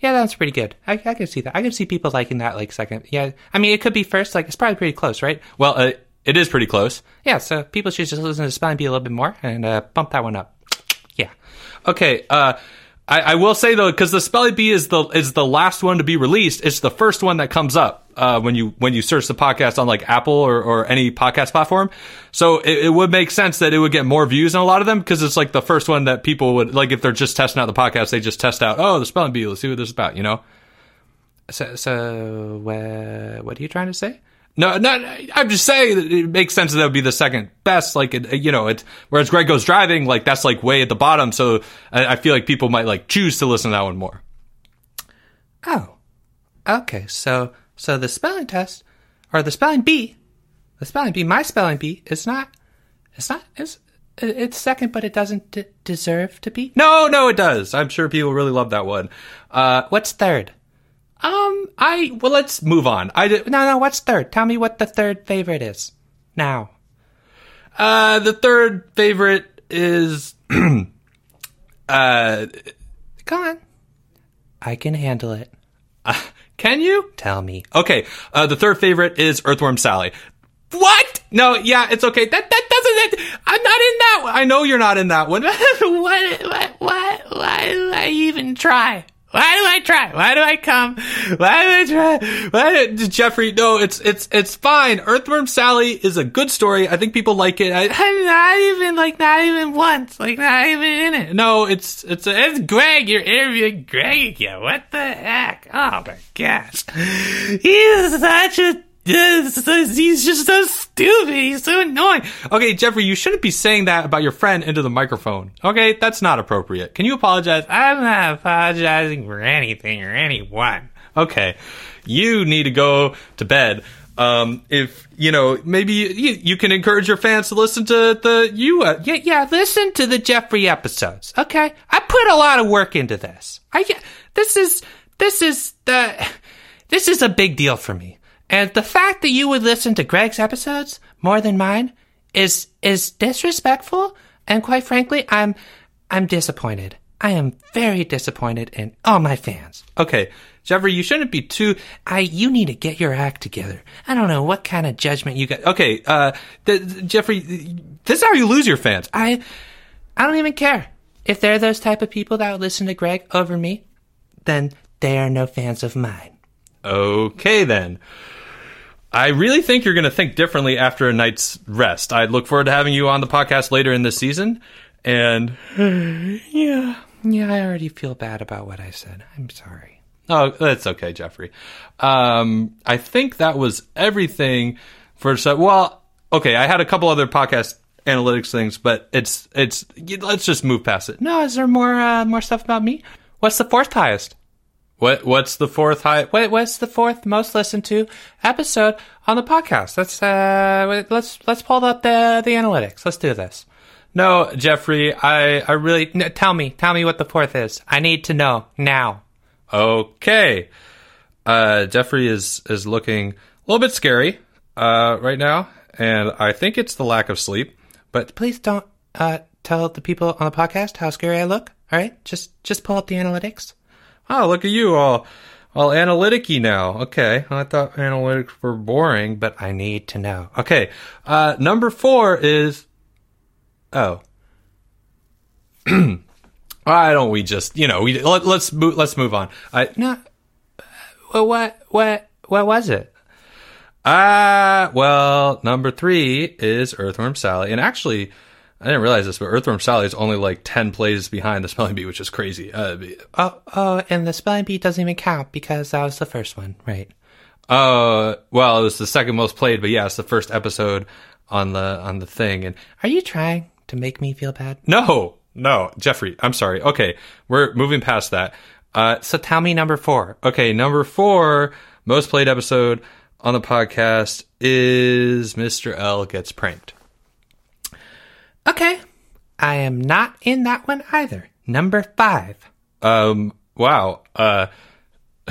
Yeah, that's pretty good. I, I can see that. I can see people liking that like second. Yeah, I mean it could be first. Like it's probably pretty close, right? Well, uh, it is pretty close. Yeah, so people should just listen to spelling bee a little bit more and uh, bump that one up. Yeah. Okay. Uh, I, I will say though, because the spelling bee is the is the last one to be released. It's the first one that comes up uh, when you when you search the podcast on like Apple or, or any podcast platform. So it, it would make sense that it would get more views on a lot of them because it's like the first one that people would like if they're just testing out the podcast. They just test out. Oh, the spelling bee. Let's see what this is about. You know. So, so what are you trying to say? No, no, I'm just saying that it makes sense that that would be the second best. Like, it, you know, it, whereas Greg goes driving, like, that's like way at the bottom. So I, I feel like people might like choose to listen to that one more. Oh, okay. So, so the spelling test or the spelling bee, the spelling bee, my spelling bee is not, it's not, it's, it's second, but it doesn't d- deserve to be. No, no, it does. I'm sure people really love that one. Uh, What's third? Um, I, well, let's move on. I No, no. What's third? Tell me what the third favorite is. Now. uh, the third favorite is, uh, Go on. I can handle it. can you? Tell me. Okay, uh, the third favorite is Earthworm Sally. What? No, yeah, it's okay. That that doesn't. That, I'm not in that one. I know you're not in that one. what, what, what, why I even try? Why do I try? Why do I come? Why do I try? Why, Jeffrey? No, it's it's it's fine. Earthworm Sally is a good story. I think people like it. I, I'm not even like not even once, like not even in it. no, it's it's It's Greg. You're interviewing Greg again. What the heck? Oh my gosh, he's such a. He's just so stupid. He's so annoying. okay, Jeffrey. You shouldn't be saying that about your friend into the microphone. Okay, that's not appropriate. Can you apologize? I'm not apologizing for anything or anyone. Okay, you need to go to bed. Um, if you know, maybe you, you can encourage your fans to listen to the you. Uh, Yeah, yeah. Listen to the Jeffrey episodes. Okay, I put a lot of work into this. I this is this is the this is a big deal for me. And the fact that you would listen to Greg's episodes more than mine is is disrespectful. And quite frankly, I'm I'm disappointed. I am very disappointed in all my fans. okay, Jeffrey, you shouldn't be too. I you need to get your act together. I don't know what kind of judgment you got. Okay, uh, th- th- Jeffrey, this is how you lose your fans. I I don't even care. If they're those type of people that would listen to Greg over me, then they are no fans of mine. Okay, then. I really think you're going to think differently after a night's rest. I look forward to having you on the podcast later in this season. And Yeah. Yeah, I already feel bad about what I said. I'm sorry. oh, that's okay, Jeffrey. Um, I think that was everything for so. Well, okay, I had a couple other podcast analytics things, but it's it's. Let's just move past it. No, is there more uh, more stuff about me? What's the fourth highest? What what's the fourth high? Wait, what's the fourth most listened to episode on the podcast? Let's uh let's let's pull up the the analytics. Let's do this. No, Jeffrey, I I really No, tell me, tell me what the fourth is. I need to know now. Okay. Uh, Jeffrey is is looking a little bit scary uh, right now, and I think it's the lack of sleep. But Please don't uh tell the people on the podcast how scary I look. All right, just just pull up the analytics. Oh, look at you all all analytic-y now. Okay, I thought analytics were boring, but I need to know. okay. Uh, number four is oh. Why don't we just you know we let, let's move, let's move on. I No, uh, what what what was it? Ah, well, number three is Earthworm Sally, and actually, I didn't realize this, but Earthworm Sally is only like 10 plays behind the spelling bee, which is crazy. Uh, Oh, oh, and the spelling bee doesn't even count because that was the first one, right? uh, well, it was the second most played, but yeah, it's the first episode on the, on the thing. And Are you trying to make me feel bad? no, no, Jeffrey, I'm sorry. Okay. We're moving past that. Uh, So tell me number four. okay. Number four, most played episode on the podcast is Mr. L gets pranked. Okay. I am not in that one either. Number five. Um, wow. Uh,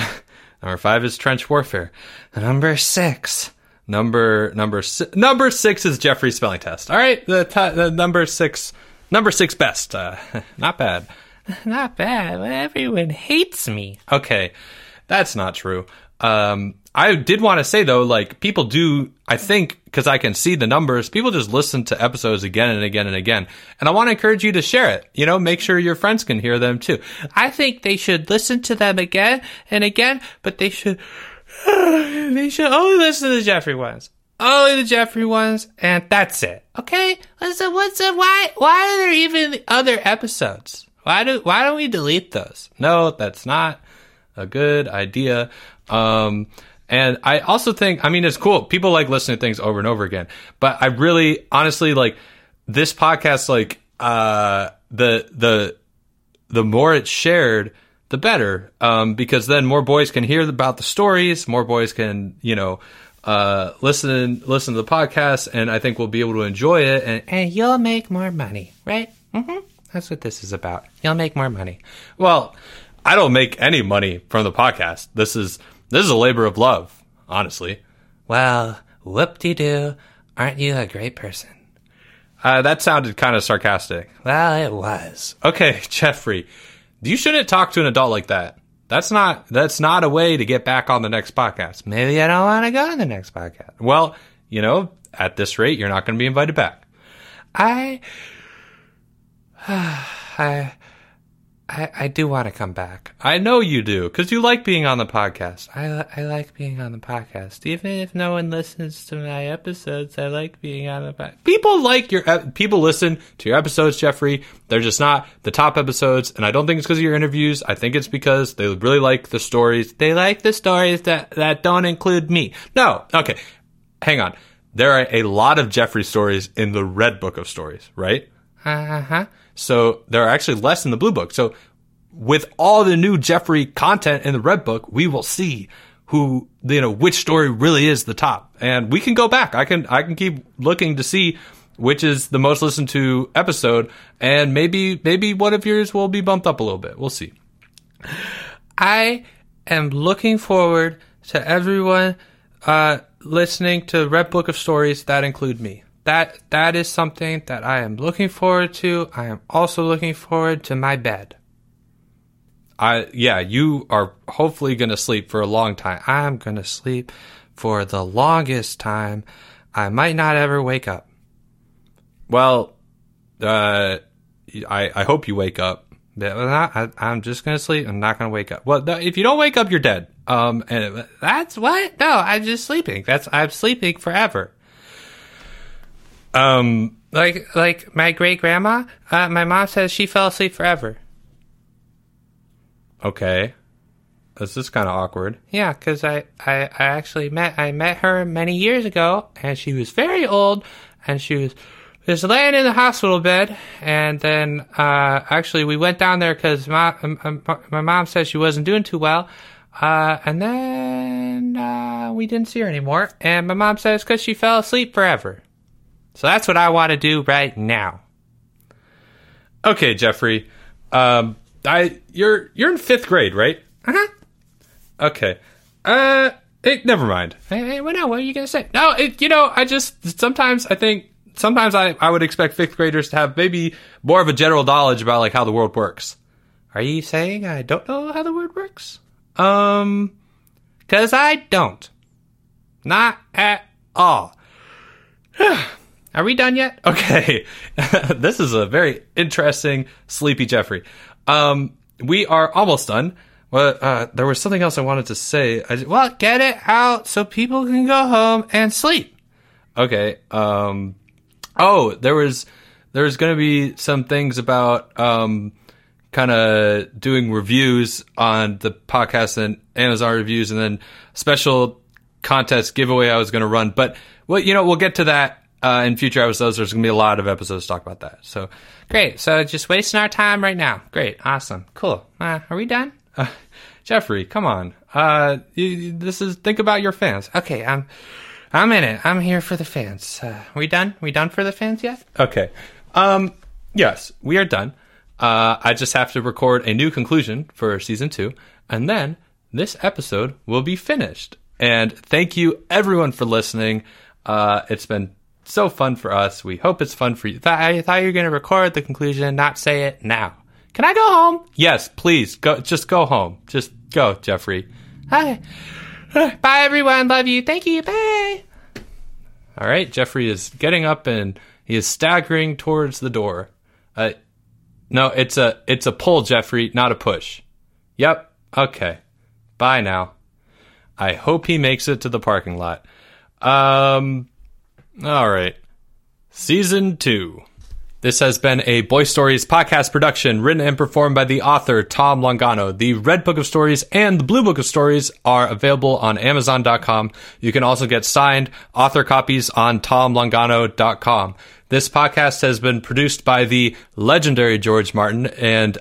number five is trench warfare. Number six. Number number si- number six is Jeffrey's spelling test. All right, the, t- the number six number six best. Uh, not bad. Not bad. Everyone hates me. Okay, that's not true. Um, I did want to say though, like people do. I think because I can see the numbers, people just listen to episodes again and again and again. And I want to encourage you to share it. You know, make sure your friends can hear them too. I think they should listen to them again and again, but they should they should only listen to the Jeffrey ones. Only the Jeffrey ones, and that's it. Okay? Listen, what's the why why are there even other episodes? Why do why don't we delete those? no, that's not a good idea. Um, and I also think, I mean, it's cool. People like listening to things over and over again, but I really, honestly, like this podcast, like, uh, the, the, the more it's shared, the better. Um, because then more boys can hear about the stories, more boys can, you know, uh, listen, listen to the podcast, and I think we'll be able to enjoy it. And, And you'll make more money, right? Mm-hmm. That's what this is about. You'll make more money. Well, I don't make any money from the podcast. This is this is a labor of love, honestly. Well, whoop-de-doo. Aren't you a great person? Uh, that sounded kind of sarcastic. Well, it was. Okay, Jeffrey, you shouldn't talk to an adult like that. That's not that's not a way to get back on the next podcast. Maybe I don't want to go on the next podcast. Well, you know, at this rate, you're not going to be invited back. I, I, I, I do want to come back. I know you do because you like being on the podcast. I, I like being on the podcast, even if no one listens to my episodes. I like being on the podcast. People like your people listen to your episodes, Jeffrey. They're just not the top episodes, and I don't think it's because of your interviews. I think it's because they really like the stories. They like the stories that that don't include me. No, okay, hang on. There are a lot of Jeffrey stories in the Red Book of Stories, right? Uh huh. So there are actually less in the Blue Book. So with all the new Jeffrey content in the Red Book, we will see who you know which story really is the top, and we can go back. I can I can keep looking to see which is the most listened to episode, and maybe maybe one of yours will be bumped up a little bit. We'll see. I am looking forward to everyone uh, listening to Red Book of Stories that include me. That that is something that I am looking forward to. I am also looking forward to my bed. I yeah, you are hopefully going to sleep for a long time. I'm gonna sleep for the longest time. I might not ever wake up. Well, uh, I I hope you wake up. I, I'm just gonna sleep. I'm not gonna wake up. Well, if you don't wake up, you're dead. Um, and That's what? No, I'm just sleeping. That's I'm sleeping forever. Um, Like like my great grandma. Uh, my mom says she fell asleep forever. okay, this is kind of awkward. Yeah, because I, I, I actually met I met her many years ago, and she was very old, and she was just laying in the hospital bed, and then uh, actually we went down there because my my mom said she wasn't doing too well, uh, and then uh, we didn't see her anymore, and my mom says because she fell asleep forever. So that's what I want to do right now. Okay, Jeffrey. Um, I you're you're in fifth grade, right? Uh-huh. Okay. Uh, never mind. Hey, hey, what now? What are you gonna say? No, it, you know, I just sometimes I think sometimes I I would expect fifth graders to have maybe more of a general knowledge about like how the world works. Are you saying I don't know how the world works? Um, Because I don't. Not at all. Are we done yet? okay. this is a very interesting sleepy Jeffrey. Um, we are almost done. Well, uh, there was something else I wanted to say. I, Well, get it out so people can go home and sleep. Okay. Um. Oh, there was there's going to be some things about um, kind of doing reviews on the podcast and Amazon reviews, and then special contest giveaway I was going to run. But well, you know, we'll get to that uh, in future episodes. There's going to be a lot of episodes to talk about that. So Great. So just wasting our time right now. Great. Awesome. Cool. Uh, are we done? uh, Jeffrey, come on. Uh, you, this is think about your fans. Okay. I'm. I'm in it. I'm here for the fans. Uh, we done? We done for the fans yet? Okay. Um, yes, we are done. Uh, I just have to record a new conclusion for season two, and then this episode will be finished. And thank you everyone for listening. Uh, it's been so fun for us. We hope it's fun for you. I thought you were going to record the conclusion, not say it now. Can I go home? Yes, please go. Just go home. Just go, Jeffrey. Hi. Bye, everyone. Love you. Thank you. Bye. All right, Jeffrey is getting up and he is staggering towards the door. Uh, no, it's a it's a pull, Jeffrey, not a push. Yep. Okay. Bye now. I hope he makes it to the parking lot. Um. All right. Season two. This has been a Boy Stories podcast production written and performed by the author Tom Longano. The Red Book of Stories and the Blue Book of Stories are available on Amazon.com. You can also get signed author copies on TomLongano.com. This podcast has been produced by the legendary George Martin and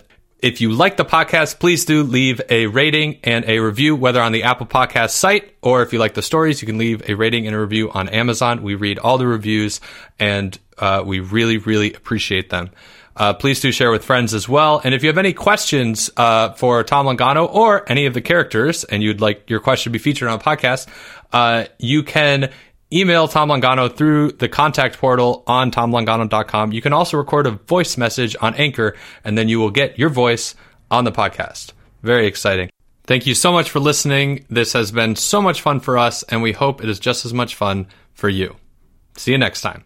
if you like the podcast, please do leave a rating and a review, whether on the Apple Podcast site or if you like the stories, you can leave a rating and a review on Amazon. We read all the reviews and uh, we really, really appreciate them. Uh, please do share with friends as well. And if you have any questions uh, for Tom Longano or any of the characters, and you'd like your question to be featured on a podcast, uh, you can email Tom Longano through the contact portal on tomlongano.com. You can also record a voice message on Anchor, and then you will get your voice on the podcast. Very exciting. Thank you so much for listening. This has been so much fun for us, and we hope it is just as much fun for you. See you next time.